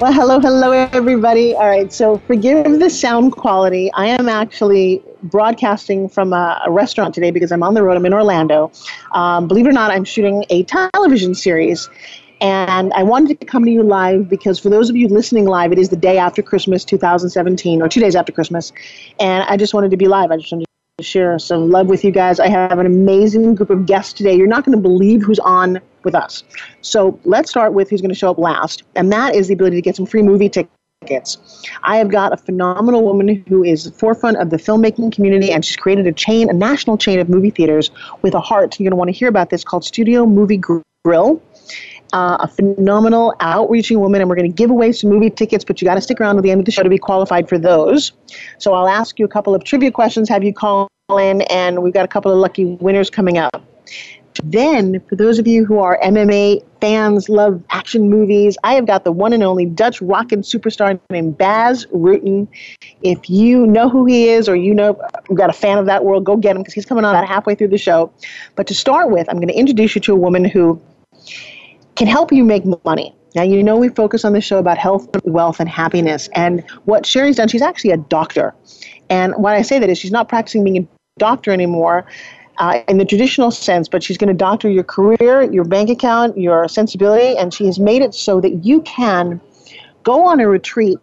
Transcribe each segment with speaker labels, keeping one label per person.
Speaker 1: Well, hello, hello, everybody. All right, so forgive the sound quality. I am actually broadcasting from a, a restaurant today because I'm on the road. I'm in Orlando. Um, believe it or not, I'm shooting a television series. And I wanted to come to you live because for those of you listening live, it is the day after Christmas 2017, or two days after Christmas. And I just wanted to be live. I just wanted share some love with you guys. I have an amazing group of guests today. You're not going to believe who's on with us. So let's start with who's going to show up last, and that is the ability to get some free movie tickets. I have got a phenomenal woman who is the forefront of the filmmaking community, and she's created a chain, a national chain of movie theaters with a heart. You're going to want to hear about this called Studio Movie Grill uh, a phenomenal outreaching woman, and we're going to give away some movie tickets, but you got to stick around to the end of the show to be qualified for those. So I'll ask you a couple of trivia questions, have you call in, and we've got a couple of lucky winners coming up. Then, for those of you who are MMA fans, love action movies, I have got the one and only Dutch rockin' superstar named Bas Rutten. If you know who he is or you know you've got a fan of that world, go get him because he's coming on about halfway through the show. But to start with, I'm going to introduce you to a woman who can help you make money. Now, you know, we focus on the show about health, wealth, and happiness. And what Sherry's done, she's actually a doctor. And why I say that is she's not practicing being a doctor anymore uh, in the traditional sense, but she's going to doctor your career, your bank account, your sensibility, and she has made it so that you can go on a retreat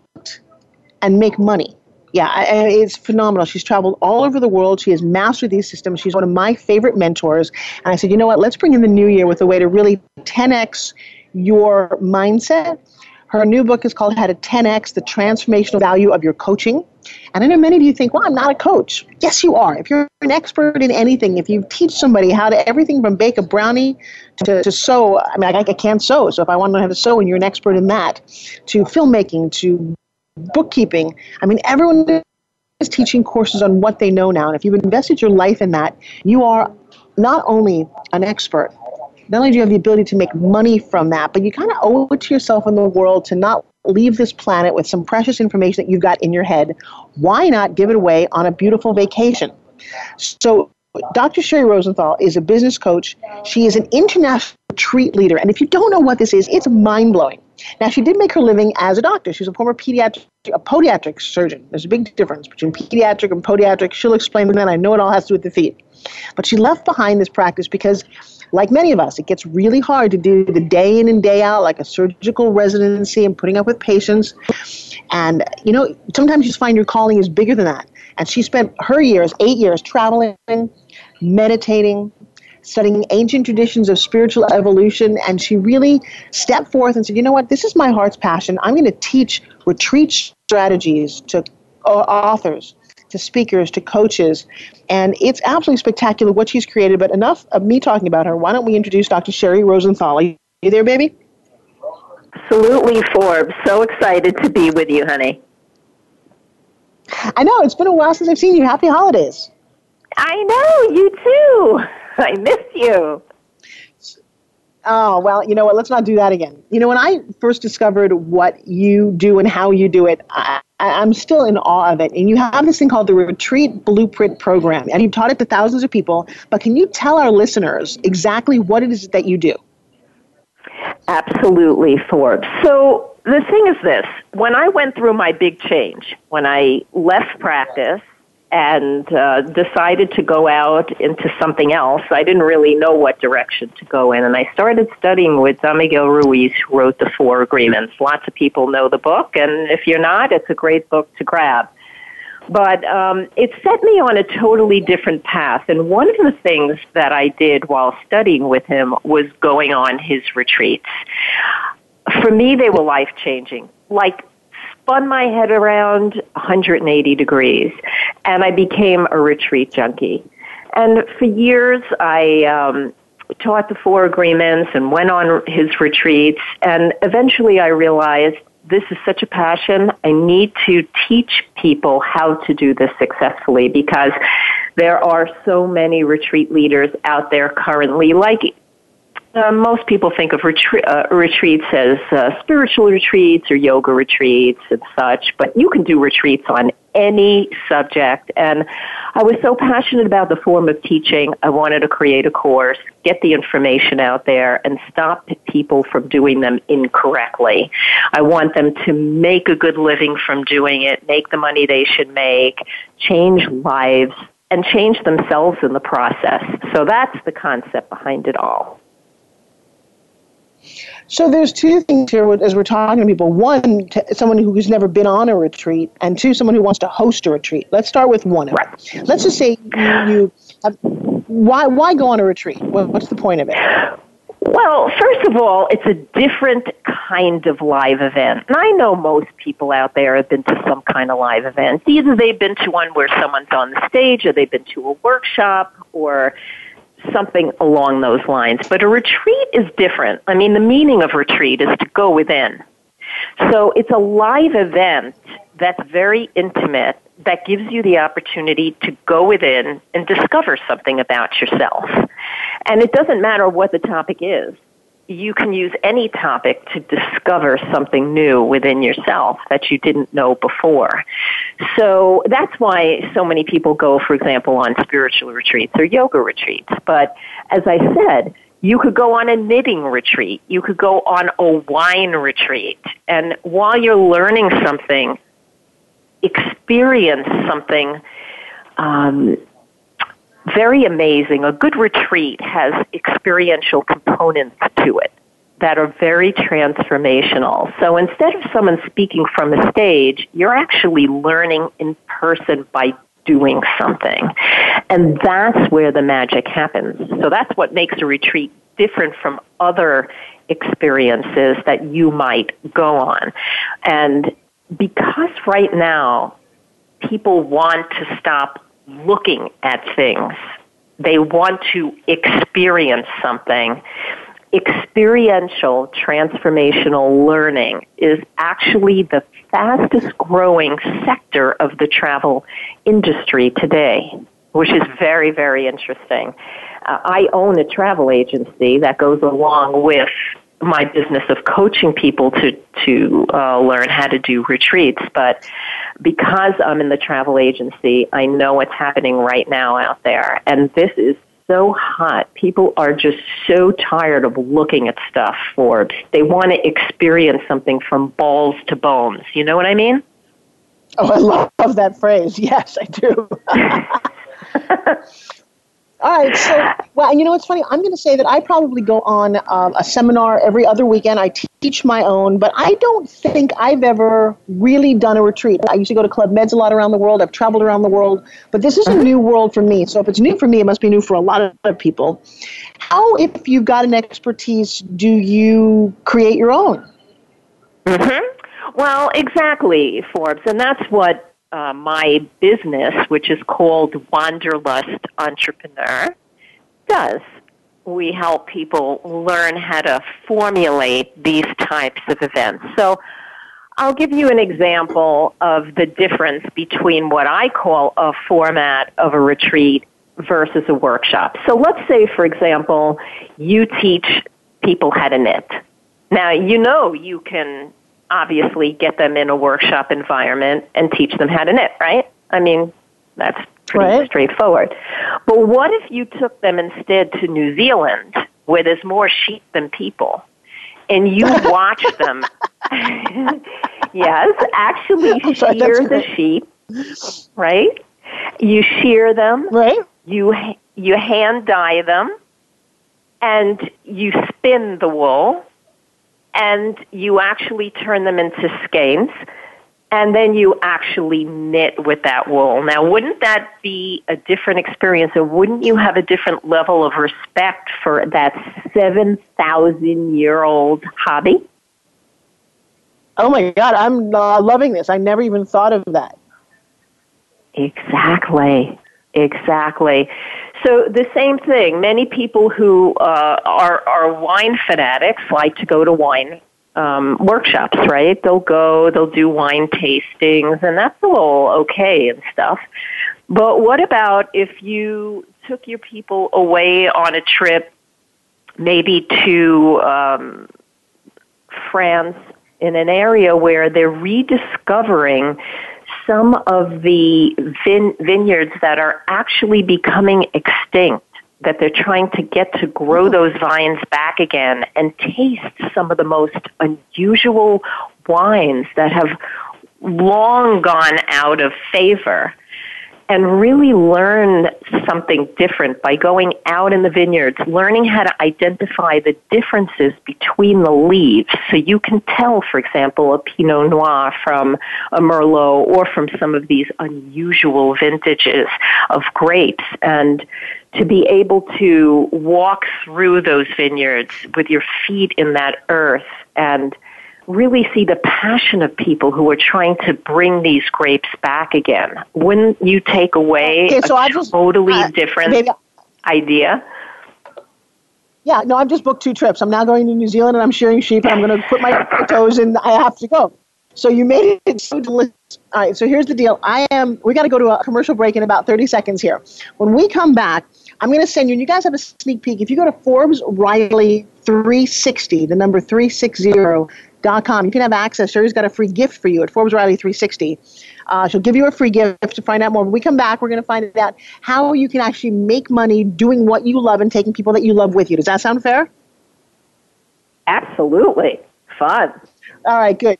Speaker 1: and make money. Yeah, it's phenomenal. She's traveled all over the world. She has mastered these systems. She's one of my favorite mentors. And I said, you know what? Let's bring in the new year with a way to really 10x your mindset. Her new book is called How to 10x the Transformational Value of Your Coaching. And I know many of you think, well, I'm not a coach. Yes, you are. If you're an expert in anything, if you teach somebody how to everything from bake a brownie to, to sew, I mean, I, I can't sew. So if I want to know how to sew and you're an expert in that, to filmmaking, to bookkeeping. I mean, everyone is teaching courses on what they know now. And if you've invested your life in that, you are not only an expert, not only do you have the ability to make money from that, but you kind of owe it to yourself and the world to not leave this planet with some precious information that you've got in your head. Why not give it away on a beautiful vacation? So, Dr. Sherry Rosenthal is a business coach. She is an international retreat leader. And if you don't know what this is, it's mind blowing. Now, she did make her living as a doctor. She was a former pediatric, a podiatric surgeon. There's a big difference between pediatric and podiatric. She'll explain that. I know it all has to do with the feet. But she left behind this practice because, like many of us, it gets really hard to do the day in and day out, like a surgical residency and putting up with patients. And, you know, sometimes you find your calling is bigger than that. And she spent her years, eight years, traveling, meditating, studying ancient traditions of spiritual evolution, and she really stepped forth and said, You know what? This is my heart's passion. I'm going to teach retreat strategies to uh, authors, to speakers, to coaches. And it's absolutely spectacular what she's created. But enough of me talking about her. Why don't we introduce Dr. Sherry Rosenthal? Are you there, baby?
Speaker 2: Absolutely, Forbes. So excited to be with you, honey.
Speaker 1: I know. It's been a while since I've seen you. Happy holidays.
Speaker 2: I know. You too. I miss you.
Speaker 1: Oh, well, you know what? Let's not do that again. You know, when I first discovered what you do and how you do it, I, am still in awe of it. And you have this thing called the Retreat Blueprint Program, and you've taught it to thousands of people. But can you tell our listeners exactly what it is that you do?
Speaker 2: Absolutely, Forbes. So the thing is this when I went through my big change, when I left practice and uh, decided to go out into something else. I didn't really know what direction to go in, and I started studying with Don Miguel Ruiz, who wrote the Four Agreements. Lots of people know the book, and if you're not, it's a great book to grab. But um, it set me on a totally different path, and one of the things that I did while studying with him was going on his retreats. For me, they were life changing. Like spun my head around 180 degrees and I became a retreat junkie. And for years, I, um, taught the four agreements and went on his retreats. And eventually I realized this is such a passion. I need to teach people how to do this successfully because there are so many retreat leaders out there currently, like uh, most people think of retreat, uh, retreats as uh, spiritual retreats or yoga retreats and such, but you can do retreats on any subject. And I was so passionate about the form of teaching, I wanted to create a course, get the information out there, and stop people from doing them incorrectly. I want them to make a good living from doing it, make the money they should make, change lives, and change themselves in the process. So that's the concept behind it all.
Speaker 1: So there's two things here as we're talking to people. One, someone who's never been on a retreat, and two, someone who wants to host a retreat. Let's start with one. Right. Let's just say you, you have, why why go on a retreat? What's the point of it?
Speaker 2: Well, first of all, it's a different kind of live event. And I know most people out there have been to some kind of live event. Either they've been to one where someone's on the stage, or they've been to a workshop, or something along those lines. But a retreat is different. I mean, the meaning of retreat is to go within. So it's a live event that's very intimate that gives you the opportunity to go within and discover something about yourself. And it doesn't matter what the topic is you can use any topic to discover something new within yourself that you didn't know before. So that's why so many people go, for example, on spiritual retreats or yoga retreats. But as I said, you could go on a knitting retreat. You could go on a wine retreat. And while you're learning something, experience something um, very amazing. A good retreat has experiential components to it that are very transformational. So instead of someone speaking from a stage, you're actually learning in person by doing something. And that's where the magic happens. So that's what makes a retreat different from other experiences that you might go on. And because right now people want to stop looking at things. They want to experience something. Experiential transformational learning is actually the fastest growing sector of the travel industry today, which is very, very interesting. Uh, I own a travel agency that goes along with my business of coaching people to to uh, learn how to do retreats. But because I'm in the travel agency, I know what's happening right now out there, and this is so hot. People are just so tired of looking at stuff. Forbes, they want to experience something from balls to bones. You know what I mean?
Speaker 1: Oh, I love that phrase. Yes, I do. All right. So, well, you know, it's funny. I'm going to say that I probably go on um, a seminar every other weekend. I teach my own, but I don't think I've ever really done a retreat. I used to go to Club Meds a lot around the world. I've traveled around the world, but this is a new world for me. So, if it's new for me, it must be new for a lot of people. How, if you've got an expertise, do you create your own?
Speaker 2: Mm-hmm. Well, exactly, Forbes, and that's what uh, my business, which is called Wanderlust Entrepreneur, does. We help people learn how to formulate these types of events. So I'll give you an example of the difference between what I call a format of a retreat versus a workshop. So let's say, for example, you teach people how to knit. Now, you know you can obviously get them in a workshop environment and teach them how to knit, right? I mean, that's pretty right. straightforward. But what if you took them instead to New Zealand, where there's more sheep than people, and you watch them? yes, actually shear the sheep, right? You shear them,
Speaker 1: right?
Speaker 2: You you hand dye them, and you spin the wool and you actually turn them into skeins and then you actually knit with that wool. Now, wouldn't that be a different experience, and wouldn't you have a different level of respect for that 7,000 year old hobby?
Speaker 1: Oh my God, I'm uh, loving this. I never even thought of that.
Speaker 2: Exactly. Exactly. So the same thing. Many people who uh, are are wine fanatics like to go to wine um, workshops, right? They'll go, they'll do wine tastings, and that's all okay and stuff. But what about if you took your people away on a trip, maybe to um, France, in an area where they're rediscovering some of the vin- vineyards that are actually becoming extinct? that they're trying to get to grow mm-hmm. those vines back again and taste some of the most unusual wines that have long gone out of favor and really learn something different by going out in the vineyards, learning how to identify the differences between the leaves. So you can tell, for example, a Pinot Noir from a Merlot or from some of these unusual vintages of grapes. And to be able to walk through those vineyards with your feet in that earth and really see the passion of people who are trying to bring these grapes back again. Wouldn't you take away okay, so a just, totally uh, different maybe, idea.
Speaker 1: Yeah, no, I've just booked two trips. I'm now going to New Zealand and I'm shearing sheep and I'm going to put my toes in. I have to go. So you made it so delicious. All right, so here's the deal. I am. We got to go to a commercial break in about 30 seconds here. When we come back, I'm going to send you, and you guys have a sneak peek. If you go to Forbes Riley 360, the number 360.com, you can have access. Sherry's got a free gift for you at Forbes Riley 360. Uh, she'll give you a free gift to find out more. When we come back, we're going to find out how you can actually make money doing what you love and taking people that you love with you. Does that sound fair?
Speaker 2: Absolutely. Fun.
Speaker 1: All right, good.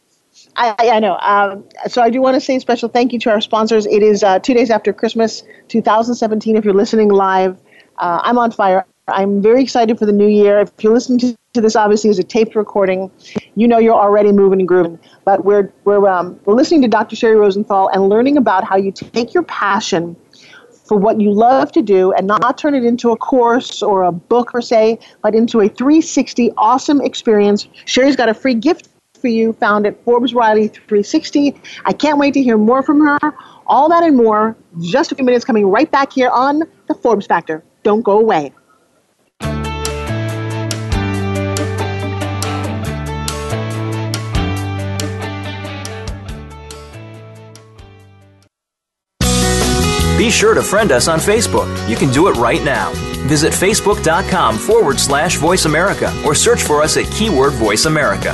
Speaker 1: I, I know. Um, so I do want to say a special thank you to our sponsors. It is uh, two days after Christmas 2017. If you're listening live, uh, I'm on fire. I'm very excited for the new year. If you're listening to, to this, obviously, as a taped recording, you know you're already moving and grooving. But we're, we're, um, we're listening to Dr. Sherry Rosenthal and learning about how you take your passion for what you love to do and not turn it into a course or a book per se, but into a 360 awesome experience. Sherry's got a free gift for you found at Forbes Riley 360. I can't wait to hear more from her. All that and more, just a few minutes coming right back here on The Forbes Factor. Don't go away.
Speaker 3: Be sure to friend us on Facebook. You can do it right now. Visit facebook.com forward slash voice America or search for us at keyword voice America.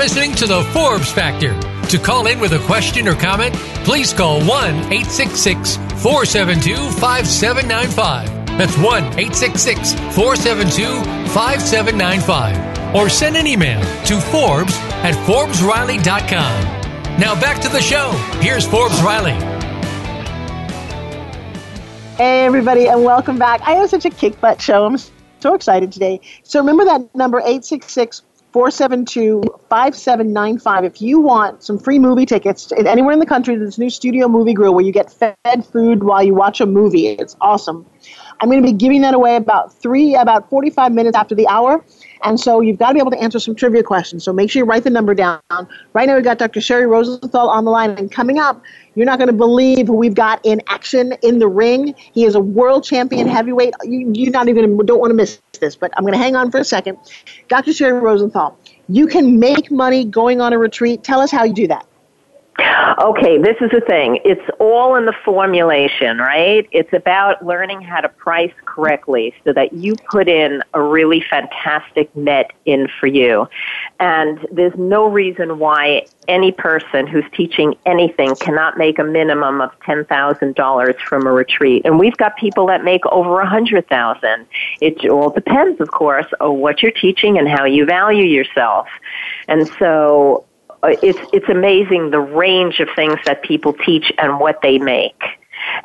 Speaker 4: Listening to the Forbes Factor. To call in with a question or comment, please call 1 866 472 5795. That's 1 866 472 5795. Or send an email to Forbes at ForbesRiley.com. Now back to the show. Here's Forbes Riley.
Speaker 1: Hey, everybody, and welcome back. I have such a kick butt show. I'm so excited today. So remember that number 866 472 5795. If you want some free movie tickets anywhere in the country to this new studio movie grill where you get fed food while you watch a movie, it's awesome. I'm going to be giving that away about three, about 45 minutes after the hour. And so you've got to be able to answer some trivia questions. So make sure you write the number down. Right now we've got Dr. Sherry Rosenthal on the line. And coming up, you're not going to believe who we've got in action in the ring. He is a world champion heavyweight. You, you're not even don't want to miss this, but I'm going to hang on for a second. Dr. Sherry Rosenthal, you can make money going on a retreat. Tell us how you do that.
Speaker 2: Okay, this is the thing. It's all in the formulation, right? It's about learning how to price correctly so that you put in a really fantastic net in for you. And there's no reason why any person who's teaching anything cannot make a minimum of $10,000 from a retreat. And we've got people that make over a 100,000. It all depends, of course, on what you're teaching and how you value yourself. And so Uh, it's it's amazing the range of things that people teach and what they make.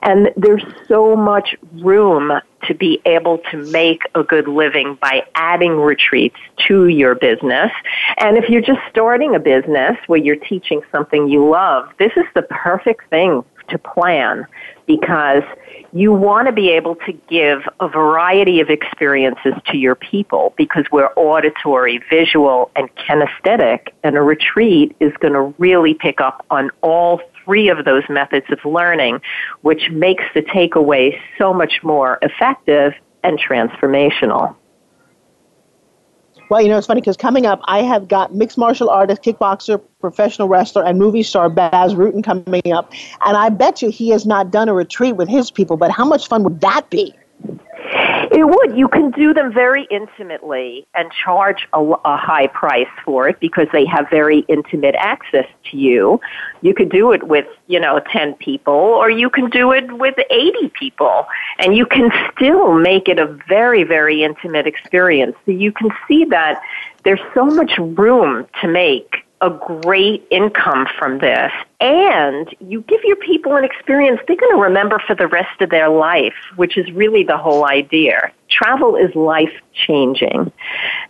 Speaker 2: And there's so much room to be able to make a good living by adding retreats to your business. And if you're just starting a business where you're teaching something you love, this is the perfect thing to plan because you want to be able to give a variety of experiences to your people because we're auditory, visual, and kinesthetic, and a retreat is going to really pick up on all three of those methods of learning, which makes the takeaway so much more effective and transformational.
Speaker 1: Well, you know, it's funny because coming up, I have got mixed martial artist, kickboxer, professional wrestler, and movie star Bas Rutten coming up. And I bet you he has not done a retreat with his people, but how much fun would that be?
Speaker 2: It would. You can do them very intimately and charge a, a, high price for it because they have very intimate access to you. You could do it with, you know, 10 people or you can do it with 80 people and you can still make it a very, very intimate experience. So you can see that there's so much room to make a great income from this and you give your people an experience they're going to remember for the rest of their life, which is really the whole idea. Travel is life changing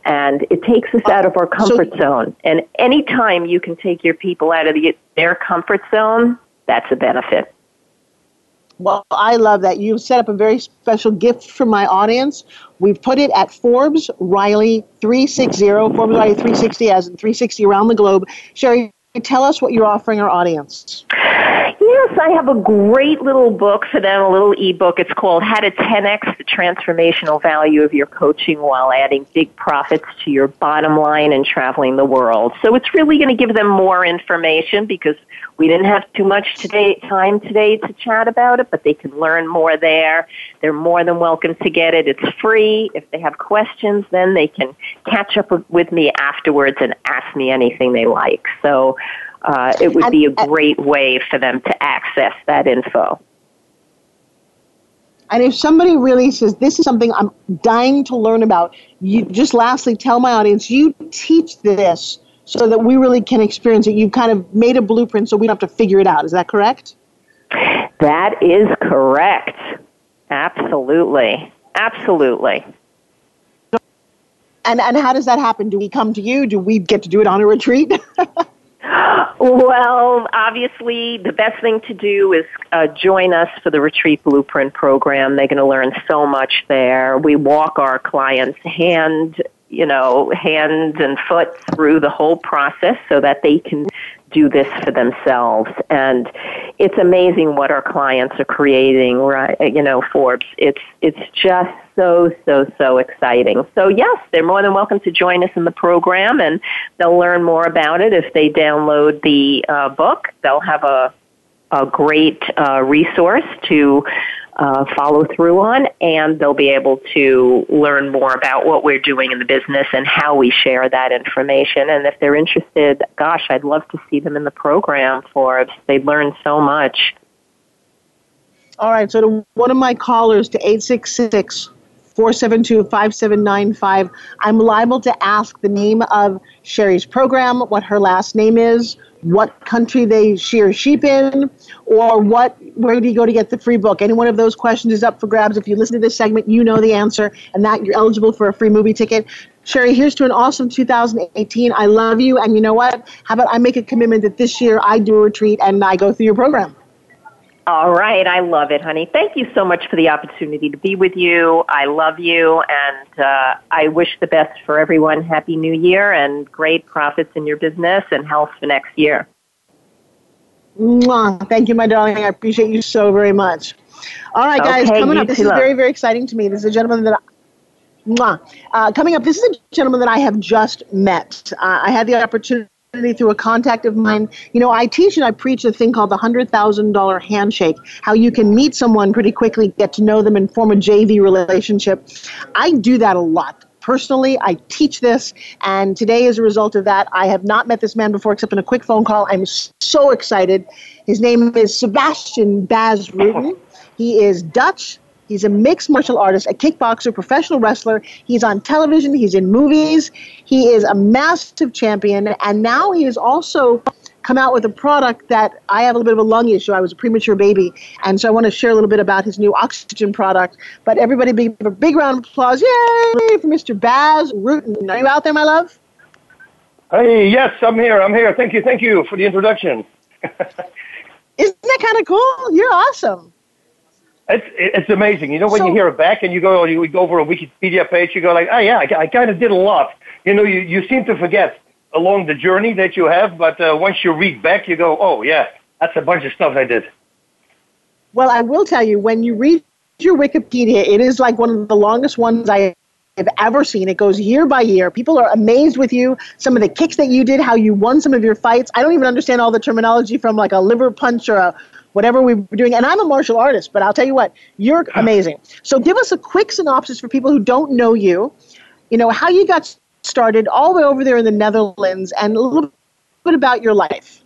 Speaker 2: and it takes us out of our comfort so, zone. And anytime you can take your people out of the, their comfort zone, that's a benefit.
Speaker 1: Well, I love that. You've set up a very special gift for my audience. We've put it at Forbes Riley 360, Forbes Riley 360 as in 360 around the globe. Sherry, tell us what you're offering our audience.
Speaker 2: I have a great little book for them, a little ebook. It's called How to 10x the Transformational Value of Your Coaching While Adding Big Profits to Your Bottom Line and Traveling the World. So it's really going to give them more information because we didn't have too much today, time today to chat about it, but they can learn more there. They're more than welcome to get it. It's free. If they have questions, then they can catch up with me afterwards and ask me anything they like. So uh, it would be a great way for them to access that info.
Speaker 1: And if somebody really says, This is something I'm dying to learn about, you just lastly tell my audience, you teach this so that we really can experience it. You've kind of made a blueprint so we don't have to figure it out. Is that correct?
Speaker 2: That is correct. Absolutely. Absolutely.
Speaker 1: And, and how does that happen? Do we come to you? Do we get to do it on a retreat?
Speaker 2: Well, obviously, the best thing to do is uh, join us for the Retreat Blueprint program. They're going to learn so much there. We walk our clients hand, you know, hands and foot through the whole process so that they can do this for themselves. And it's amazing what our clients are creating, right? You know, Forbes. It's it's just so so so exciting. So yes, they're more than welcome to join us in the program, and they'll learn more about it if they download the uh, book. They'll have a a great uh, resource to uh, follow through on, and they'll be able to learn more about what we're doing in the business and how we share that information. And if they're interested, gosh, I'd love to see them in the program for They learn so much.
Speaker 1: All right, so to one of my callers to 866 472 5795, I'm liable to ask the name of Sherry's program, what her last name is, what country they shear sheep in, or what where do you go to get the free book? Any one of those questions is up for grabs. If you listen to this segment, you know the answer, and that you're eligible for a free movie ticket. Sherry, here's to an awesome 2018. I love you, and you know what? How about I make a commitment that this year I do a retreat and I go through your program?
Speaker 2: All right, I love it, honey. Thank you so much for the opportunity to be with you. I love you, and uh, I wish the best for everyone. Happy New Year and great profits in your business and health for next year.
Speaker 1: Mwah. Thank you, my darling. I appreciate you so very much. All right, guys,
Speaker 2: Okay,
Speaker 1: coming up, this is
Speaker 2: love.
Speaker 1: very, very exciting to me. This is a gentleman that. I. Uh, coming up, this is a gentleman that I have just met. Uh, I had the opportunity through a contact of mine. You know, I teach and I preach a thing called the $100,000 handshake, how you can meet someone pretty quickly, get to know them, and form a JV relationship. I do that a lot. Personally, I teach this, and today, as a result of that, I have not met this man before except in a quick phone call. I'm so excited. His name is Sebastian Bas Rutten. He is Dutch. He's a mixed martial artist, a kickboxer, professional wrestler. He's on television, he's in movies. He is a massive champion, and now he has also come out with a product that I have a little bit of a lung issue. I was a premature baby, and so I want to share a little bit about his new oxygen product. But everybody, big, a big round of applause, yay, for Mr. Bas Rutten. Are you out there, my love?
Speaker 5: Hey, yes, I'm here. I'm here. Thank you. Thank you for the introduction.
Speaker 1: Isn't that kind of cool? You're awesome.
Speaker 5: It's it's amazing. You know, when
Speaker 1: So-
Speaker 5: you hear it back and you go you go over a Wikipedia page, you go like, oh yeah, I, I kind of did a lot. You know, you you seem to forget along the journey that you have, but uh, once you read back, you go, oh yeah, that's a bunch of stuff I did.
Speaker 1: Well, I will tell you, when you read your Wikipedia, it is like one of the longest ones I have ever seen. It goes year by year. People are amazed with you, some of the kicks that you did, how you won some of your fights. I don't even understand all the terminology from like a liver punch or a whatever we were doing. And I'm a martial artist, but I'll tell you what, you're amazing. So give us a quick synopsis for people who don't know you, you know, how you got started all the way over there in the Netherlands and a little bit about your life.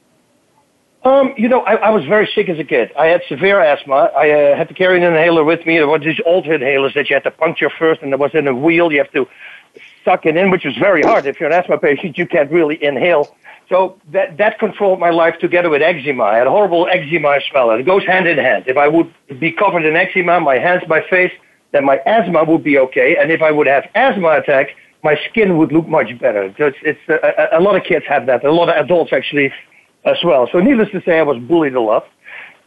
Speaker 5: Um, you know, I, I was very sick as a kid. I had severe asthma. I uh, had to carry an inhaler with me. There were these old inhalers that you had to puncture first, and there was in a wheel. You have to suck it in, which is very hard. If you're an asthma patient, you can't really inhale. So that that controlled my life together with eczema. I had a horrible eczema as well, and it goes hand in hand. If I would be covered in eczema, my hands, my face, then my asthma would be okay. And if I would have asthma attack, my skin would look much better. It's, it's a, a, a lot of kids have that. A lot of adults actually as well. So needless to say, I was bullied a lot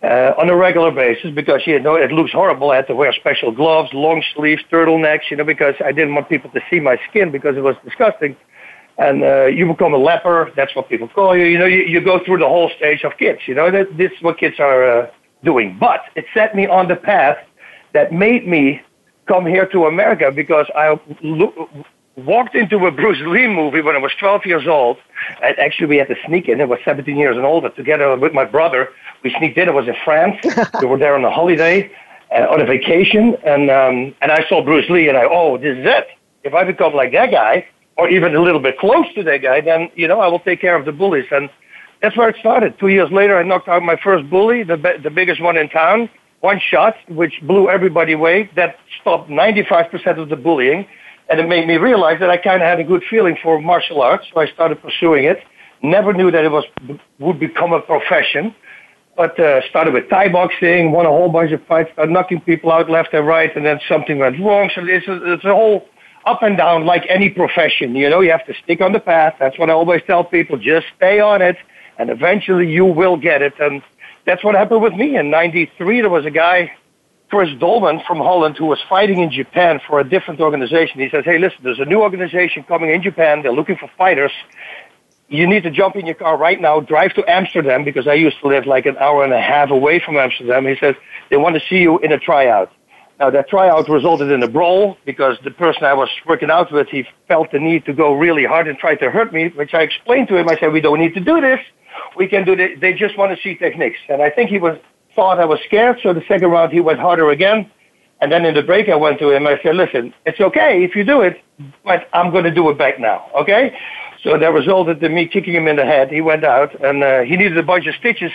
Speaker 5: uh, on a regular basis because you know it looks horrible. I had to wear special gloves, long sleeves, turtlenecks, you know, because I didn't want people to see my skin because it was disgusting. And uh, you become a leper. That's what people call you. You know, you, you go through the whole stage of kids. You know, that this is what kids are uh, doing. But it set me on the path that made me come here to America because I lo- walked into a Bruce Lee movie when I was 12 years old. And actually, we had to sneak in. I was 17 years and older together with my brother. We sneaked in. It was in France. we were there on a holiday, uh, on a vacation, and um, and I saw Bruce Lee, and I oh, this is it. If I become like that guy, or even a little bit close to that guy, then you know I will take care of the bullies. And that's where it started. Two years later, I knocked out my first bully, the the biggest one in town. One shot, which blew everybody away. That stopped 95% of the bullying. And it made me realize that I kind of had a good feeling for martial arts, so I started pursuing it. Never knew that it was would become a profession, but uh, started with Thai boxing, won a whole bunch of fights, started knocking people out left and right, and then something went wrong. So it's a, it's a whole up and down like any profession. You know, you have to stick on the path. That's what I always tell people: just stay on it, and eventually you will get it. And that's what happened with me in '93. There was a guy Chris Dolman from Holland, who was fighting in Japan for a different organization. He says, hey, listen, there's a new organization coming in Japan. They're looking for fighters. You need to jump in your car right now, drive to Amsterdam, because I used to live like an hour and a half away from Amsterdam. He says, they want to see you in a tryout. Now, that tryout resulted in a brawl because the person I was working out with, he felt the need to go really hard and try to hurt me, which I explained to him. I said, we don't need to do this. We can do this. They just want to see techniques. And I think he was thought I was scared, so the second round he went harder again. And then in the break I went to him, I said, listen, it's okay if you do it, but I'm going to do it back now, okay? So that resulted in me kicking him in the head. He went out, and uh, he needed a bunch of stitches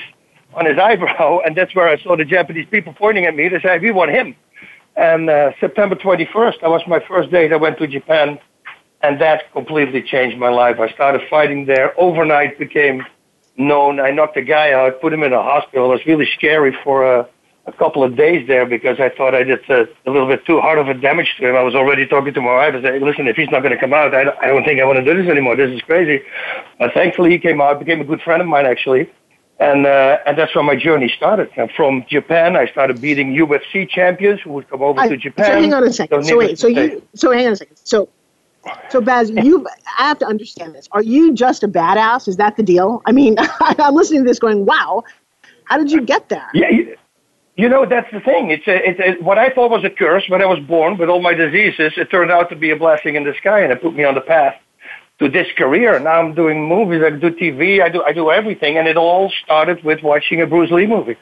Speaker 5: on his eyebrow, and that's where I saw the Japanese people pointing at me. They said, we want him. And uh, September 21st, that was my first that I went to Japan, and that completely changed my life. I started fighting there. Overnight became known. I knocked a guy out, put him in a hospital. It was really scary for a, a couple of days there because I thought I did uh, a little bit too hard of a damage to him. I was already talking to my wife. I said, listen, if he's not going to come out, I don't, I don't think I want to do this anymore. This is crazy. But thankfully, he came out, became a good friend of mine, actually. And, uh, and that's where my journey started. And from Japan, I started beating UFC champions who would come over
Speaker 1: I,
Speaker 5: to Japan.
Speaker 1: So hang on a second. So, wait, so you, so hang on a second. So, so Bas, you, I have to understand this. Are you just a badass? Is that the deal? I mean, I'm listening to this going, wow, how did you get there?
Speaker 5: Yeah. You, know, that's the thing. It's, a, it's a, what I thought was a curse when I was born with all my diseases. It turned out to be a blessing in the sky, and it put me on the path to this career. Now I'm doing movies, I do TV, I do I do everything, and it all started with watching a Bruce Lee movie.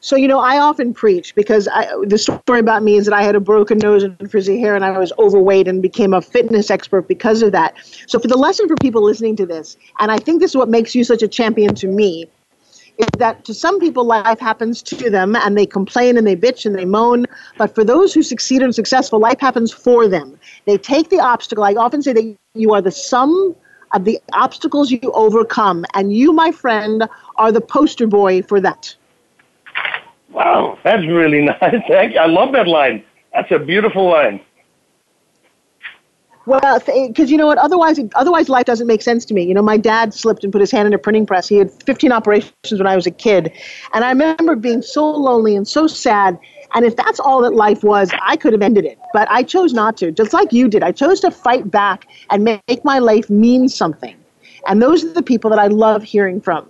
Speaker 1: So you know, I often preach because I, the story about me is that I had a broken nose and frizzy hair, and I was overweight and became a fitness expert because of that. So for the lesson for people listening to this, and I think this is what makes you such a champion to me, is that to some people life happens to them and they complain and they bitch and they moan but for those who succeed and successful life happens for them they take the obstacle i often say that you are the sum of the obstacles you overcome and you my friend are the poster boy for that
Speaker 5: wow that's really nice thank you i love that line that's a beautiful line
Speaker 1: well, because eh, you know what? Otherwise, otherwise life doesn't make sense to me. You know, my dad slipped and put his hand in a printing press. He had 15 operations when I was a kid, and I remember being so lonely and so sad. And if that's all that life was, I could have ended it. But I chose not to, just like you did. I chose to fight back and make my life mean something. And those are the people that I love hearing from.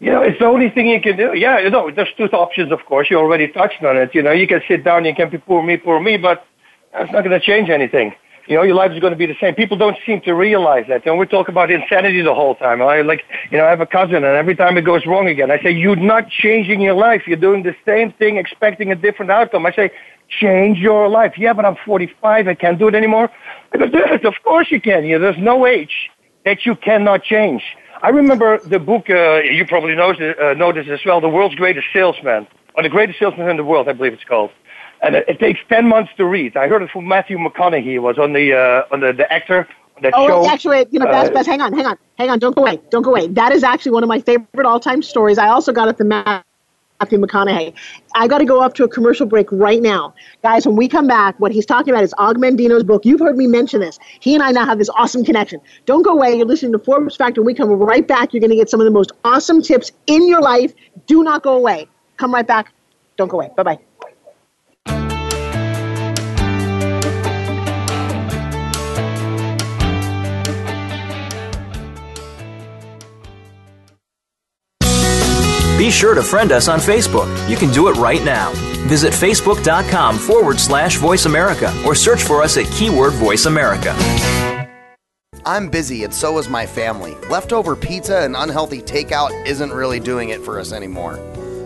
Speaker 5: You know, it's the only thing you can do. Yeah, you know, there's two options, of course. You already touched on it. You know, you can sit down, you can be poor me, poor me, but that's not going to change anything. You know, your life is going to be the same. People don't seem to realize that. And we talk about insanity the whole time. I like, you know, I have a cousin, and every time it goes wrong again, I say, "You're not changing your life. You're doing the same thing, expecting a different outcome." I say, "Change your life." Yeah, but I'm 45. I can't do it anymore. Because of course you can. Know, there's no age that you cannot change. I remember the book. Uh, you probably know, uh, know this as well. The world's greatest salesman, or the greatest salesman in the world, I believe it's called and it, it, takes ten months to read. I heard it from Matthew McConaughey. He was on the uh, on the, the actor. That
Speaker 1: oh,
Speaker 5: show.
Speaker 1: actually, you know, uh, hang on, hang on, hang on, don't go away, don't go away. That is actually one of my favorite all-time stories. I also got it from Matthew McConaughey. I got to go up to a commercial break right now. Guys, when we come back, what he's talking about is Og Mandino's book. You've heard me mention this. He and I now have this awesome connection. Don't go away. You're listening to Forbes Factor. When we come right back, you're going to get some of the most awesome tips in your life. Do not go away. Come right back. Don't go away. Bye bye.
Speaker 3: Be sure to friend us on Facebook. You can do it right now. Visit facebook.com forward slash voice America or search for us at keyword voice America.
Speaker 6: I'm busy and so is my family. Leftover pizza and unhealthy takeout isn't really doing it for us anymore.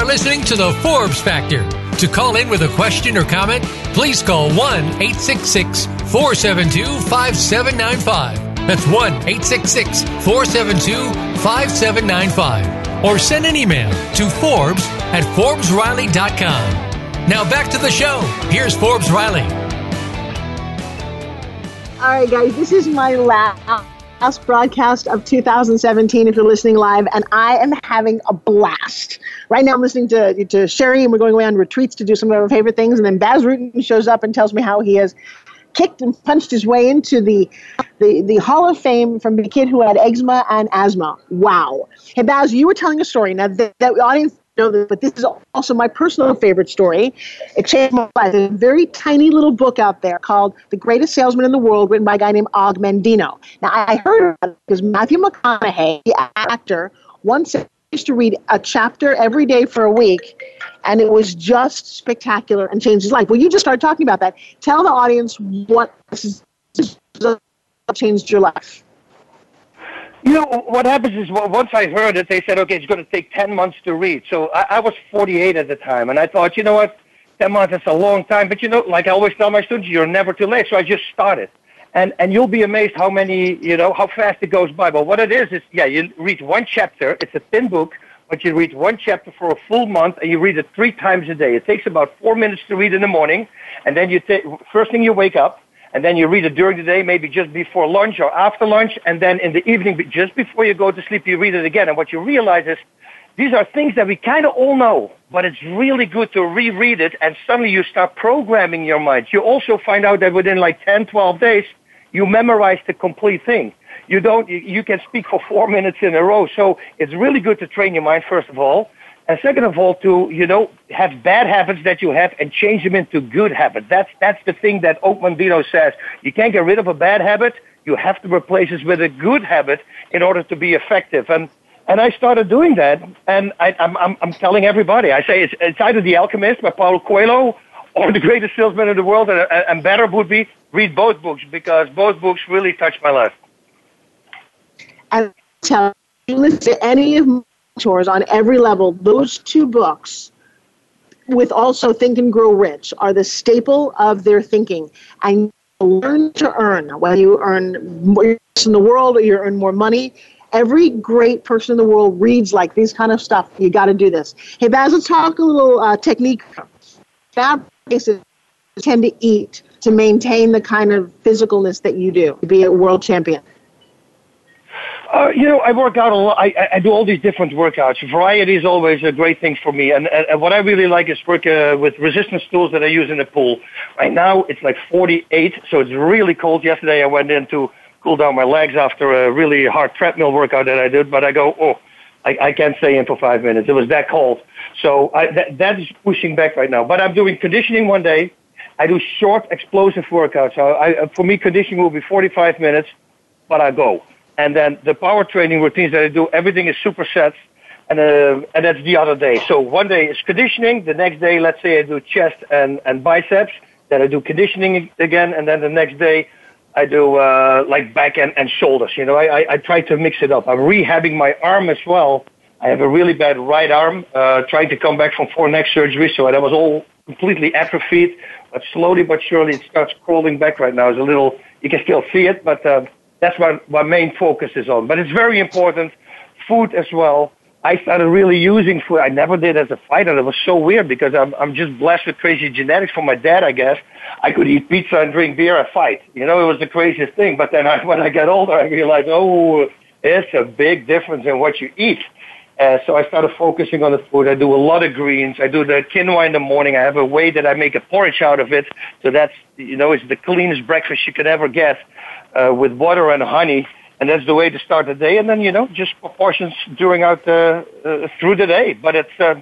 Speaker 4: Are listening to the Forbes Factor. To call in with a question or comment, please call 1 866 472 5795. That's 1 866 472 5795. Or send an email to Forbes at ForbesRiley.com. Now back to the show. Here's Forbes Riley.
Speaker 1: All right, guys, this is my last broadcast of 2017 if you're listening live, and I am having a blast. Right now, I'm listening to, to Sherry, and we're going away on retreats to do some of our favorite things, and then Bas Rutten shows up and tells me how he has kicked and punched his way into the, the, the Hall of Fame from the kid who had eczema and asthma. Wow. Hey, Bas, you were telling a story. Now, the, the audience know this, but this is also my personal favorite story. It changed my life. There's a very tiny little book out there called The Greatest Salesman in the World, written by a guy named Og Mandino. Now, I heard about it because Matthew McConaughey, the actor, once used to read a chapter every day for a week, and it was just spectacular and changed his life. Well, you just started talking about that. Tell the audience what changed your life.
Speaker 5: You know, what happens is well, once I heard it, they said, okay, it's going to take 10 months to read. So I, I was 48 at the time, and I thought, you know what, 10 months is a long time. But, you know, like I always tell my students, you're never too late. So I just started. And, and you'll be amazed how many, you know, how fast it goes by. But what it is, is, yeah, you read one chapter. It's a thin book, but you read one chapter for a full month, and you read it three times a day. It takes about four minutes to read in the morning, and then you take, first thing you wake up, and then you read it during the day, maybe just before lunch or after lunch, and then in the evening, just before you go to sleep, you read it again. And what you realize is these are things that we kind of all know, but it's really good to reread it, and suddenly you start programming your mind. You also find out that within like 10, 12 days, you memorize the complete thing. You don't, you, can speak for four minutes in a row. So it's really good to train your mind, first of all. And second of all, to, you know, have bad habits that you have and change them into good habits. That's, that's the thing that Og Mandino says. You can't get rid of a bad habit. You have to replace it with a good habit in order to be effective. And, and I started doing that. And I, I'm, I'm, I'm telling everybody, I say it's, it's either The Alchemist by Paulo Coelho or The Greatest Salesman in the World. And, and better would be read both books because both books really touched my life.
Speaker 1: And tell you listen to any of mentors on every level, those two books with also Think and Grow Rich are the staple of their thinking. And learn to earn, whether you earn more in the world or you earn more money. Every great person in the world reads like these kind of stuff. You got to do this. Hey, Bas, let's talk a little uh, technique. Fat places tend to eat to maintain the kind of physicalness that you do, to be a world champion.
Speaker 5: Uh, you know, I work out a lot. I, I do all these different workouts. Variety is always a great thing for me. And, and, and what I really like is work uh, with resistance tools that I use in the pool. Right now, it's like 48, so it's really cold. Yesterday, I went in to cool down my legs after a really hard treadmill workout that I did, but I go, oh, I, I can't stay in for five minutes. It was that cold. So I, that, that is pushing back right now. But I'm doing conditioning one day. I do short, explosive workouts. So I, for me, conditioning will be 45 minutes, but I go. And then the power training routines that I do, everything is supersets. And, uh, and that's the other day. So one day is conditioning. The next day, let's say I do chest and, and biceps. Then I do conditioning again. And then the next day, I do uh, like back and, and shoulders. You know, I, I, I try to mix it up. I'm rehabbing my arm as well. I have a really bad right arm, uh, trying to come back from four neck surgery. So that was all completely atrophied. But slowly but surely, it starts crawling back right now. It's a little, you can still see it, but uh, that's what my main focus is on. But it's very important. Food as well. I started really using food. I never did as a fighter. It was so weird because I'm I'm just blessed with crazy genetics from my dad. I guess I could eat pizza and drink beer and fight. You know, it was the craziest thing. But then I, when I got older, I realized, oh, it's a big difference in what you eat. Uh, so I started focusing on the food. I do a lot of greens. I do the quinoa in the morning. I have a way that I make a porridge out of it. So that's, you know, it's the cleanest breakfast you could ever get uh, with water and honey. And that's the way to start the day. And then, you know, just proportions during out uh, uh, through the day. But it's, uh,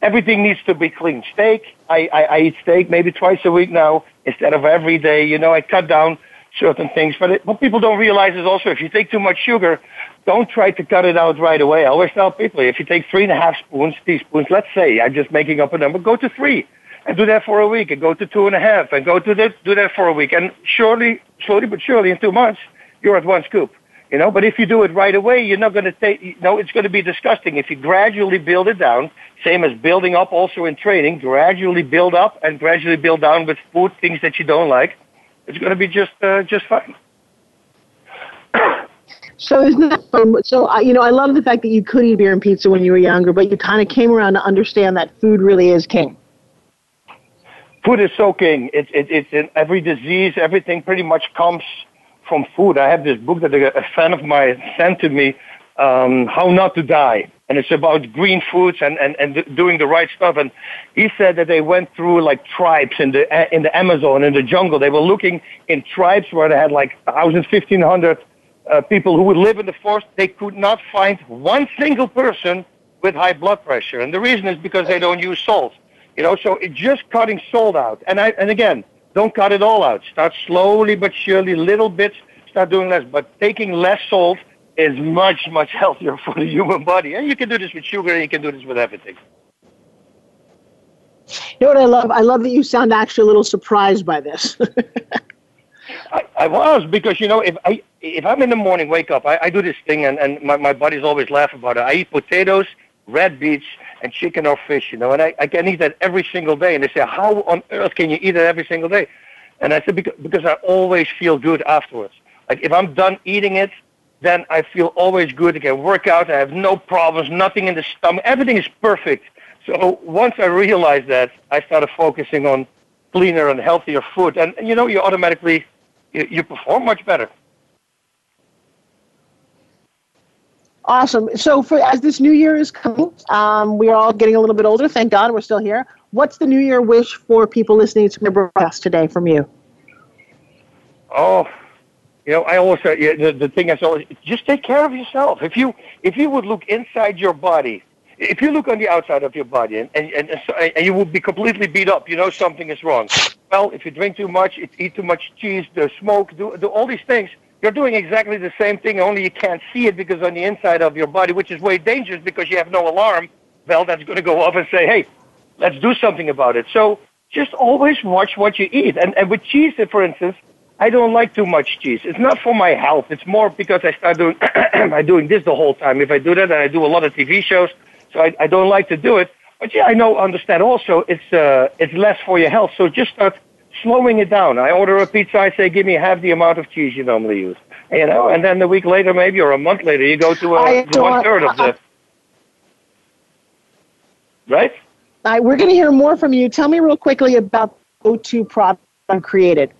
Speaker 5: everything needs to be clean. Steak, I, I, I eat steak maybe twice a week now instead of every day. You know, I cut down certain things. But it, what people don't realize is also if you take too much sugar, don't try to cut it out right away. I always tell people if you take three and a half spoons, teaspoons, let's say I'm just making up a number, go to three and do that for a week and go to two and a half and go to this, do that for a week. And surely, slowly but surely in two months, you're at one scoop. You know, but if you do it right away, you're not going to take, you know, it's going to be disgusting. If you gradually build it down, same as building up also in training, gradually build up and gradually build down with food, things that you don't like, it's going to be just, uh, just fine.
Speaker 1: So isn't that fun? So I, you know, I love the fact that you could eat beer and pizza when you were younger, but you kind of came around to understand that food really is king.
Speaker 5: Food is so king. It's it, it's in every disease. Everything pretty much comes from food. I have this book that a, fan of mine sent to me, um, How Not to Die, and it's about green foods and and and doing the right stuff. And he said that they went through like tribes in the in the Amazon in the jungle. They were looking in tribes where they had like thousand, fifteen hundred uh, people who would live in the forest, they could not find one single person with high blood pressure. And the reason is because they don't use salt. You know, so it's just cutting salt out. And I, and again, don't cut it all out. Start slowly but surely, little bits, start doing less. But taking less salt is much, much healthier for the human body. And you can do this with sugar and you can do this with everything.
Speaker 1: You know what I love? I love that you sound actually a little surprised by this.
Speaker 5: I, I was because you know if I if I'm in the morning, wake up, I, I do this thing, and and my my buddies always laugh about it. I eat potatoes, red beets, and chicken or fish, you know, and I I can eat that every single day. And they say, how on earth can you eat it every single day? And I said because because I always feel good afterwards. Like if I'm done eating it, then I feel always good. I can work out. I have no problems. Nothing in the stomach. Everything is perfect. So once I realized that, I started focusing on cleaner and healthier food, and you know, you automatically you, you perform much better.
Speaker 1: Awesome. So, for as this new year is coming, um, we are all getting a little bit older. Thank God we're still here. What's the new year wish for people listening to my broadcast today from you?
Speaker 5: Oh, you know, I always the, the thing is always just take care of yourself. If you if you would look inside your body, if you look on the outside of your body and and, and, and you would be completely beat up, you know something is wrong. Well, if you drink too much, eat too much cheese, do smoke, do, do all these things, you're doing exactly the same thing, only you can't see it because on the inside of your body, which is way dangerous because you have no alarm bell that's going to go off and say, hey, let's do something about it. So just always watch what you eat. And, and with cheese, for instance, I don't like too much cheese. It's not for my health. It's more because I start doing, I'm doing this the whole time. If I do that, and I do a lot of TV shows, so I, I don't like to do it. But yeah, I know, understand also it's, uh, it's less for your health. So just start slowing it down. I order a pizza, I say, give me half the amount of cheese you normally use. You know, and then a week later, maybe, or a month later, you go to, a, one third of the. Right?
Speaker 1: Right, we're going to hear more from you. Tell me real quickly about O2 product created.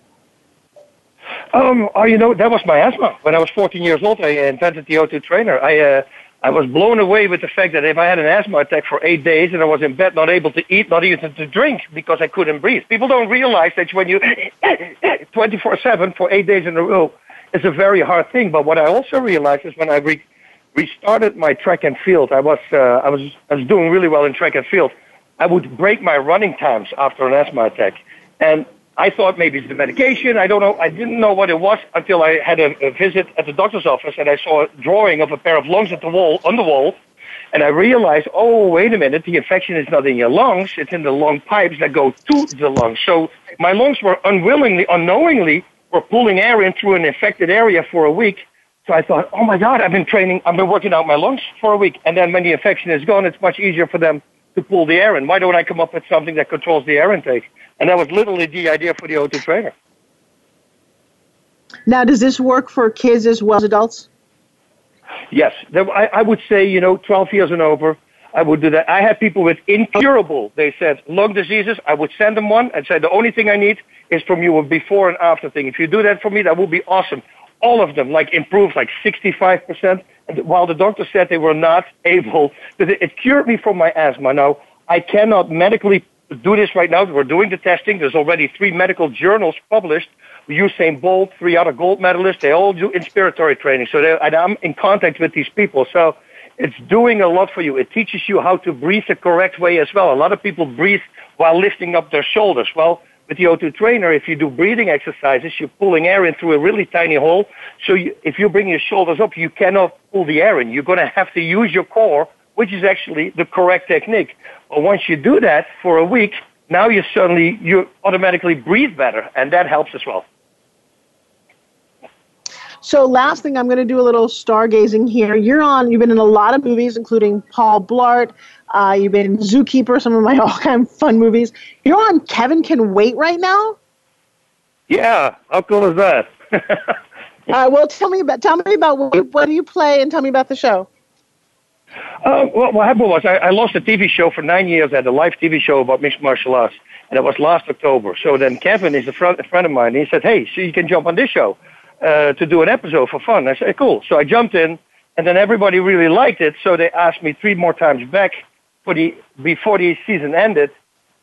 Speaker 5: Um, oh, you know, that was my asthma. When I was 14 years old, I invented the O2 trainer. I, uh, I was blown away with the fact that if I had an asthma attack for eight days and I was in bed, not able to eat, not even to drink because I couldn't breathe. People don't realize that when you 24/7 for eight days in a row, it's a very hard thing. But what I also realized is when I re- restarted my track and field, I was uh, I was I was doing really well in track and field. I would break my running times after an asthma attack, and I thought maybe it's the medication. I don't know. I didn't know what it was until I had a, a visit at the doctor's office and I saw a drawing of a pair of lungs at the wall, on the wall. And I realized, oh, wait a minute, the infection is not in your lungs, it's in the lung pipes that go to the lungs. So my lungs were unwillingly, unknowingly, were pulling air in through an infected area for a week. So I thought, oh my God, I've been training, I've been working out my lungs for a week. And then when the infection is gone, it's much easier for them to pull the air in. Why don't I come up with something that controls the air intake? And that was literally the idea for the O2 trainer.
Speaker 1: Now, does this work for kids as well as adults?
Speaker 5: Yes. I, I would say, you know, 12 years and over, I would do that. I had people with incurable, they said, lung diseases. I would send them one and say, the only thing I need is from you a before and after thing. If you do that for me, that would be awesome. All of them, like, improved like 65%. While the doctor said they were not able, it cured me from my asthma. Now, I cannot medically do this right now. We're doing the testing. There's already three medical journals published. Usain Bolt, three other gold medalists, they all do inspiratory training. So and I'm in contact with these people. So it's doing a lot for you. It teaches you how to breathe the correct way as well. A lot of people breathe while lifting up their shoulders. Well, with the O2 trainer, if you do breathing exercises, you're pulling air in through a really tiny hole. So you, if you bring your shoulders up, you cannot pull the air in. You're going to have to use your core, which is actually the correct technique. But once you do that for a week, now you suddenly, you automatically breathe better, and that helps as well.
Speaker 1: So, last thing, I'm going to do a little stargazing here. You're on. You've been in a lot of movies, including Paul Blart. Uh, you've been in Zookeeper, some of my all-time fun movies. You're on Kevin Can Wait right now.
Speaker 5: Yeah, how cool is that?
Speaker 1: uh, well, tell me about tell me about what, what, do you play, and tell me about the show.
Speaker 5: Uh, well, what happened was I, I lost a TV show for nine years. I had a live TV show about mixed martial arts, and it was last October. So then Kevin is a friend, a friend of mine. he said, "Hey, so you can jump on this show." Uh, to do an episode for fun. I said, cool. So I jumped in, and then everybody really liked it. So they asked me three more times back for the before the season ended.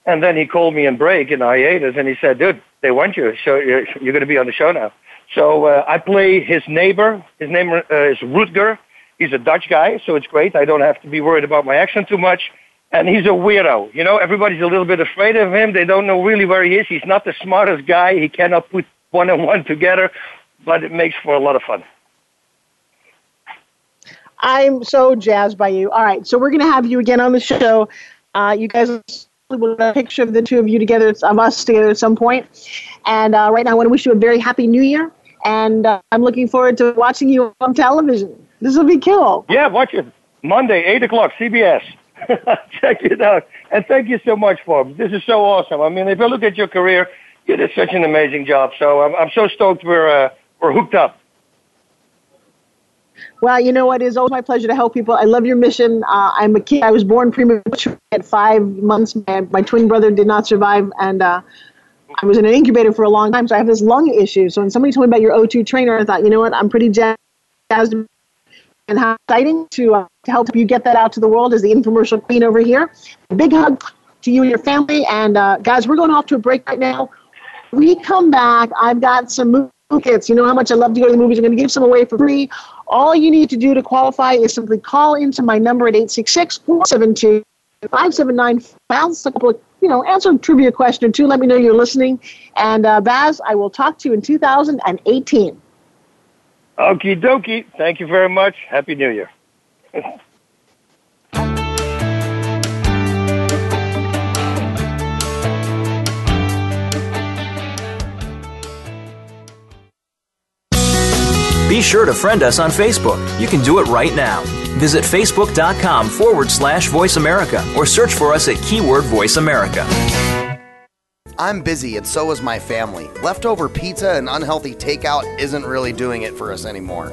Speaker 5: And then he called me in break in hiatus, and he said, dude, they want you, so you're, you're going to be on the show now. So uh, I play his neighbor. His name uh, is Rutger. He's a Dutch guy, so it's great. I don't have to be worried about my accent too much. And he's a weirdo. You know, everybody's a little bit afraid of him. They don't know really where he is. He's not the smartest guy. He cannot put one and one together but it makes for a lot of fun.
Speaker 1: I'm so jazzed by you. All right, so we're going to have you again on the show. Uh, you guys will have a picture of the two of you together, of us together at some point. And uh, right now, I want to wish you a very happy New Year. And uh, I'm looking forward to watching you on television. This will be cool.
Speaker 5: Yeah, watch it Monday, eight o'clock, CBS. Check it out. And thank you so much, Bob. This is so awesome. I mean, if I look at your career, you did such an amazing job. So I'm, I'm so stoked we're hooked up.
Speaker 1: Well, you know what? It is always my pleasure to help people. I love your mission. Uh, I'm a kid. I was born premature at five months. My, my twin brother did not survive, and uh, I was in an incubator for a long time. So I have this lung issue. So when somebody told me about your O2 trainer, I thought, you know what? I'm pretty jazzed and how exciting to, uh, to help you get that out to the world as the infomercial queen over here. big hug to you and your family. And uh, guys, we're going off to a break right now. We come back. I've got some tickets. You know how much I love to go to the movies. I'm going to give some away for free. All you need to do to qualify is simply call into my number at 866 472 579 bounce a couple of, you know, answer a trivia question or two. Let me know you're listening. And uh, Bas, I will talk to you in 2018.
Speaker 5: Okie dokie. Thank you very much. Happy New Year.
Speaker 3: Be sure to friend us on Facebook. You can do it right now. Visit facebook.com forward slash voice America or search for us at keyword voice America.
Speaker 6: I'm busy and so is my family. Leftover pizza and unhealthy takeout isn't really doing it for us anymore.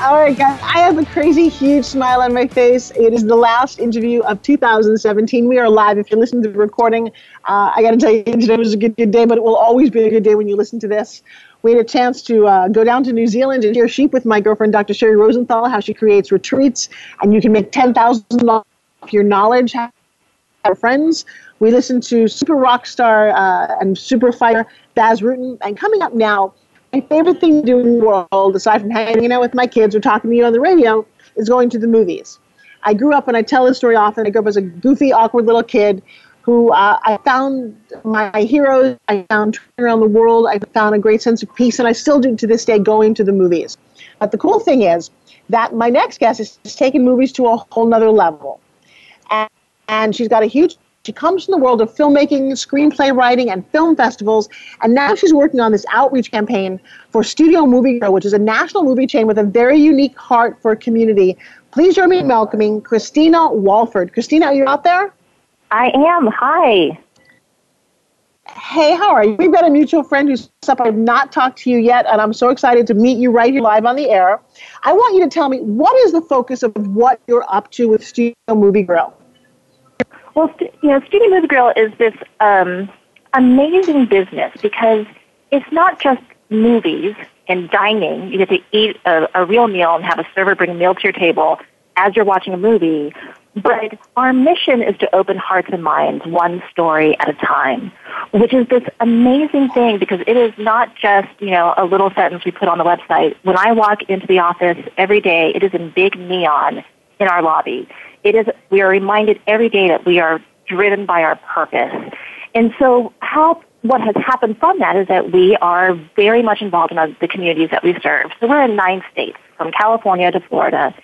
Speaker 1: All right, guys, I have a crazy huge smile on my face. It is the last interview of 2017. We are live. If you're listening to the recording, uh, I got to tell you, today was a good, good day, but it will always be a good day when you listen to this. We had a chance to uh, go down to New Zealand and hear sheep with my girlfriend, Dr. Sherry Rosenthal, how she creates retreats, and you can make $10,000 off your knowledge. Our friends. We listened to super rock star uh, and super fighter Bas Rutten. And coming up now, my favorite thing to do in the world, aside from hanging out with my kids or talking to you on the radio, is going to the movies. I grew up, and I tell this story often. I grew up as a goofy, awkward little kid who uh, I found my heroes. I found around the world. I found a great sense of peace, and I still do to this day going to the movies. But the cool thing is that my next guest is, taking movies to a whole nother level. And, and she's got a huge she comes from the world of filmmaking, screenplay writing, and film festivals, and now she's working on this outreach campaign for Studio Movie Grill, which is a national movie chain with a very unique heart for community. Please join me in welcoming Christina Walford. Christina, are you out there?
Speaker 7: I am. Hi.
Speaker 1: Hey, how are you? We've got a mutual friend who's up. I've not talked to you yet, and I'm so excited to meet you right here live on the air. I want you to tell me what is the focus of what you're up to with Studio Movie Grill?
Speaker 7: Well, you know, Studio Movie Grill is this um, amazing business because it's not just movies and dining. You get to eat a, a real meal and have a server bring a meal to your table as you're watching a movie. But our mission is to open hearts and minds one story at a time, which is this amazing thing because it is not just, you know, a little sentence we put on the website. When I walk into the office every day, it is in big neon in our lobby it is we are reminded every day that we are driven by our purpose. And so how what has happened from that is that we are very much involved in the communities that we serve. So we're in nine states, from California to Florida,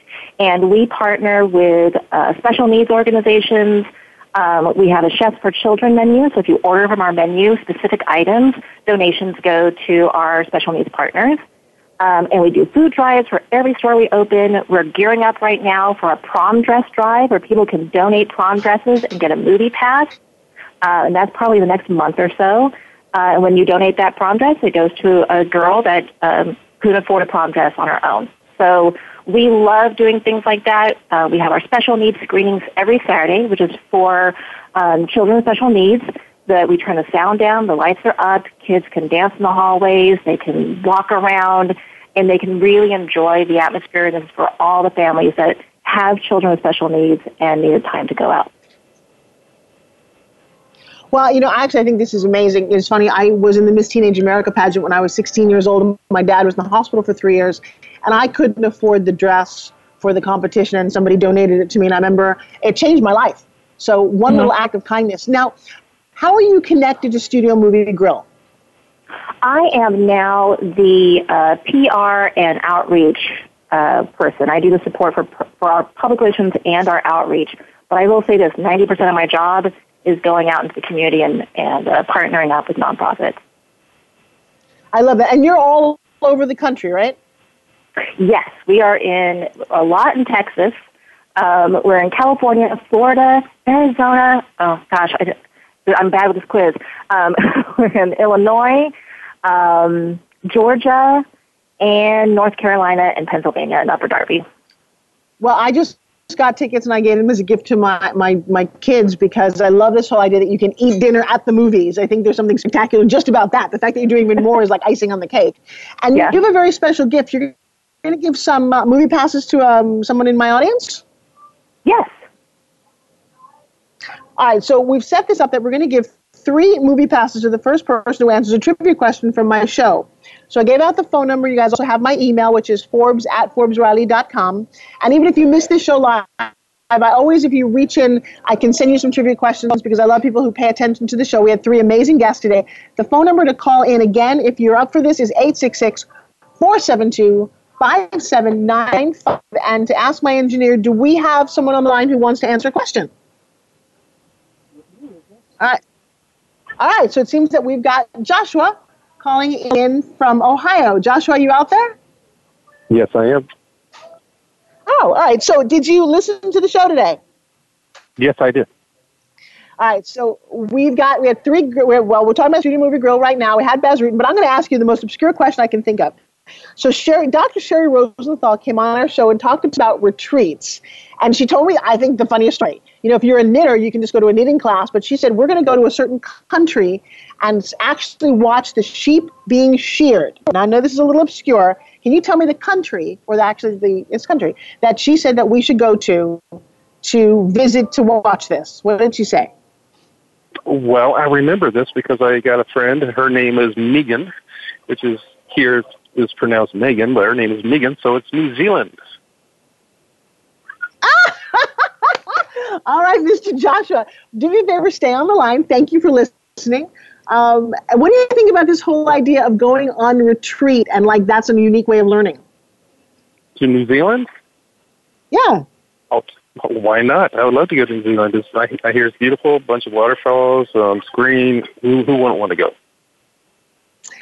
Speaker 7: and we partner with uh, special needs organizations. Um, we have a Chefs for Children menu, so if you order from our menu specific items, donations go to our special needs partners. Um, and we do food drives for every store we open. We're gearing up right now for a prom dress drive where people can donate prom dresses and get a movie pass. Uh, and that's probably the next month or so. Uh, and when you donate that prom dress, it goes to a girl that um, couldn't afford a prom dress on her own. So we love doing things like that. Uh, we have our special needs screenings every Saturday, which is for um, children with special needs that we turn the sound down, the lights are up, kids can dance in the hallways, they can walk around, and they can really enjoy the atmosphere. And this is for all the families that have children with special needs and need time to go out.
Speaker 1: Well, you know, actually, I think this is amazing. It's funny. I was in the Miss Teenage America pageant when I was 16 years old. My dad was in the hospital for three years, and I couldn't afford the dress for the competition, and somebody donated it to me. And I remember it changed my life. So, one mm-hmm. little act of kindness. Now, how are you connected to Studio Movie Grill?
Speaker 7: I am now the uh, PR and outreach uh, person. I do the support for, for our public relations and our outreach. But I will say this 90% of my job is going out into the community and, and uh, partnering up with nonprofits.
Speaker 1: I love it. And you're all over the country, right?
Speaker 7: Yes, we are in a lot in Texas. Um, we're in California, Florida, Arizona. Oh gosh, I, I'm bad with this quiz. Um, we're in Illinois, um, Georgia, and North Carolina and Pennsylvania and Upper Darby.
Speaker 1: Well, I just got tickets and I gave them as a gift to my, my, my kids because I love this whole idea that you can eat dinner at the movies. I think there's something spectacular just about that. The fact that you're doing even more is like icing on the cake. And yeah. you have a very special gift. You're going to give some uh, movie passes to um, someone in my audience?
Speaker 7: Yes.
Speaker 1: All right, so we've set this up that we're going to give three movie passes to the first person who answers a trivia question from my show. So I gave out the phone number. You guys also have my email, which is forbes at forbesriley.com. And even if you missed this show live, I always, if you reach in, I can send you some trivia questions because I love people who pay attention to the show. We had three amazing guests today. The phone number to call in again, if you're up for this, is 866 472 5795. And to ask my engineer, do we have someone on the line who wants to answer a question? All right. All right. So it seems that we've got Joshua calling in from Ohio. Joshua, are you out there?
Speaker 8: Yes, I am.
Speaker 1: Oh, all right. So did you listen to the show today?
Speaker 8: Yes, I did.
Speaker 1: All right, so we've got we had three. Well, we're talking about Studio Movie Grill right now. We had Bas Rutten, but I'm going to ask you the most obscure question I can think of. So Sherry, Dr. Sherry Rosenthal came on our show and talked about retreats, and she told me I think the funniest story. You know, if you're a knitter, you can just go to a knitting class, but she said we're going to go to a certain country and actually watch the sheep being sheared. Now I know this is a little obscure. Can you tell me the country, or the, actually the it's country that she said that we should go to to visit to watch this? What did she say?
Speaker 8: Well, I remember this because I got a friend. Her name is Megan, which is here is pronounced Megan, but her name is Megan, so it's New Zealand.
Speaker 1: All right, Mr. Joshua, do me a favor, stay on the line. Thank you for listening. Um, what do you think about this whole idea of going on retreat and like that's a unique way of learning?
Speaker 8: To New Zealand?
Speaker 1: Yeah.
Speaker 8: Oh, why not? I would love to go to New Zealand. It's, I, I hear it's beautiful, bunch of waterfalls, um, screen. Who, who wouldn't want to go?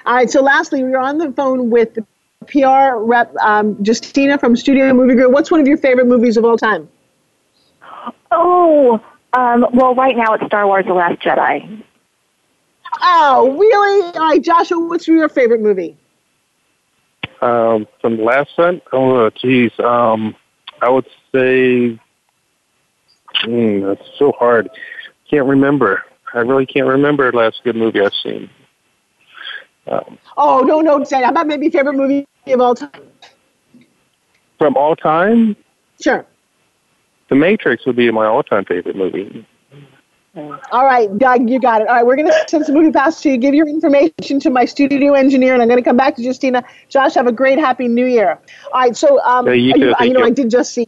Speaker 1: All right. So, lastly, we are on the phone with the PR rep um, Justina from Studio Movie Group. What's one of your favorite movies of all time?
Speaker 7: Oh, um, well, right now it's Star Wars: The Last Jedi.
Speaker 1: Oh, really? All right, Joshua, what's your favorite movie?
Speaker 8: Um, from the last one? Oh, geez. Um, I would say, mm, that's so hard. Can't remember. I really can't remember the last good movie I've seen.
Speaker 1: Um, oh no, no, say how about maybe favorite movie of all time?
Speaker 8: From all time?
Speaker 1: Sure.
Speaker 8: The Matrix would be my all-time favorite movie.
Speaker 1: All right, Doug, you got it. All right, we're going to send some movie pass to you. Give your information to my studio engineer, and I'm going to come back to Justina. Josh, have a great, happy New Year. All right, so um,
Speaker 8: yeah, you, too,
Speaker 1: you, you know,
Speaker 8: you.
Speaker 1: I did just see.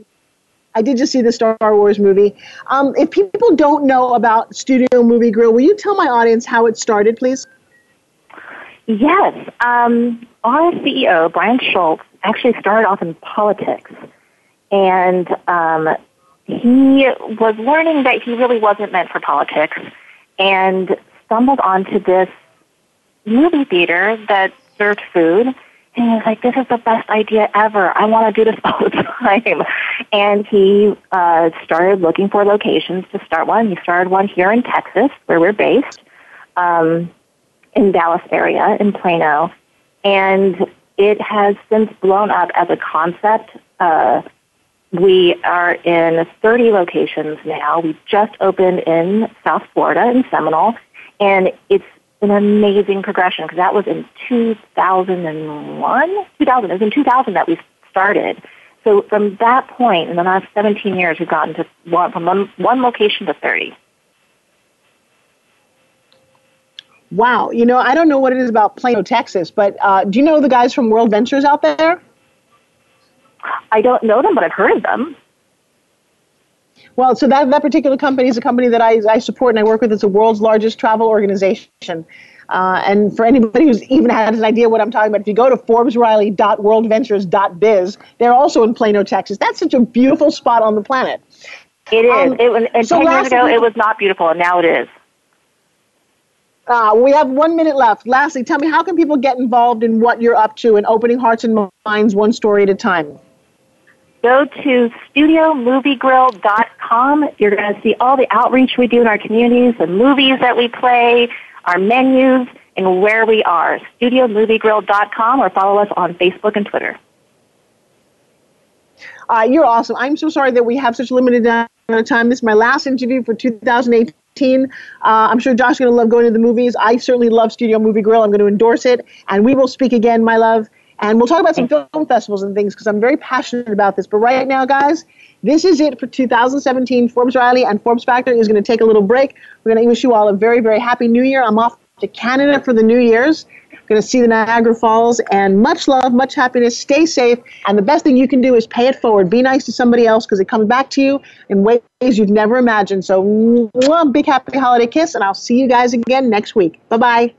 Speaker 1: I did just see the Star Wars movie. Um, if people don't know about Studio Movie Grill, will you tell my audience how it started, please?
Speaker 7: Yes. Um, our CEO, Brian Schultz, actually started off in politics. And um, he was learning that he really wasn't meant for politics and stumbled onto this movie theater that served food. And he was like, this is the best idea ever. I want to do this all the time. And he uh, started looking for locations to start one. He started one here in Texas, where we're based, um, in Dallas area, in Plano. And it has since blown up as a concept. Uh, we are in 30 locations now. We just opened in South Florida, in Seminole, and it's an amazing progression because that was in 2001? 2000. It was in 2000 that we started. So from that point, in the last 17 years, we've gotten to one, from one, one location to 30.
Speaker 1: Wow. You know, I don't know what it is about Plano, Texas, but uh, do you know the guys from World Ventures out there?
Speaker 7: I don't know them, but I've heard of them.
Speaker 1: Well, so that, that particular company is a company that I, I support and I work with. It's the world's largest travel organization. Uh, and for anybody who's even had an idea what I'm talking about, if you go to ForbesRiley.worldventures.biz, they're also in Plano, Texas. That's such a beautiful spot on the planet.
Speaker 7: It is. Um, it, and so 10 years ago, it was not beautiful, and now it is.
Speaker 1: Uh, we have one minute left. Lastly, tell me, how can people get involved in what you're up to and opening hearts and minds one story at a time?
Speaker 7: go to studiomoviegrill.com. You're going to see all the outreach we do in our communities, the movies that we play, our menus, and where we are. Studiomoviegrill.com or follow us on Facebook and Twitter.
Speaker 1: Uh, you're awesome. I'm so sorry that we have such limited amount of time. This is my last interview for 2018. Uh, I'm sure Josh is going to love going to the movies. I certainly love Studio Movie Grill. I'm going to endorse it. And we will speak again, my love. And we'll talk about some film festivals and things because I'm very passionate about this. But right now, guys, this is it for 2017. Forbes Riley and Forbes Factor is going to take a little break. We're going to wish you all a very, very happy new year. I'm off to Canada for the New Year's. Going to see the Niagara Falls. And much love, much happiness. Stay safe. And the best thing you can do is pay it forward. Be nice to somebody else because it comes back to you in ways you've never imagined. So, mwah, big happy holiday kiss. And I'll see you guys again next week. Bye bye.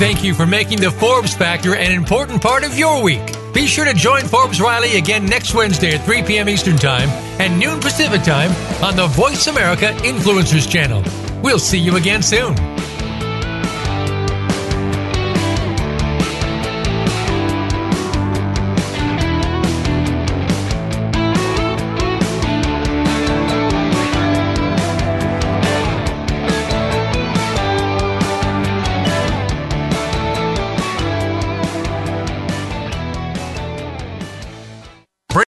Speaker 4: Thank you for making the Forbes Factor an important part of your week. Be sure to join Forbes Riley again next Wednesday at 3 p.m. Eastern Time and noon Pacific Time on the Voice America Influencers Channel. We'll see you again soon.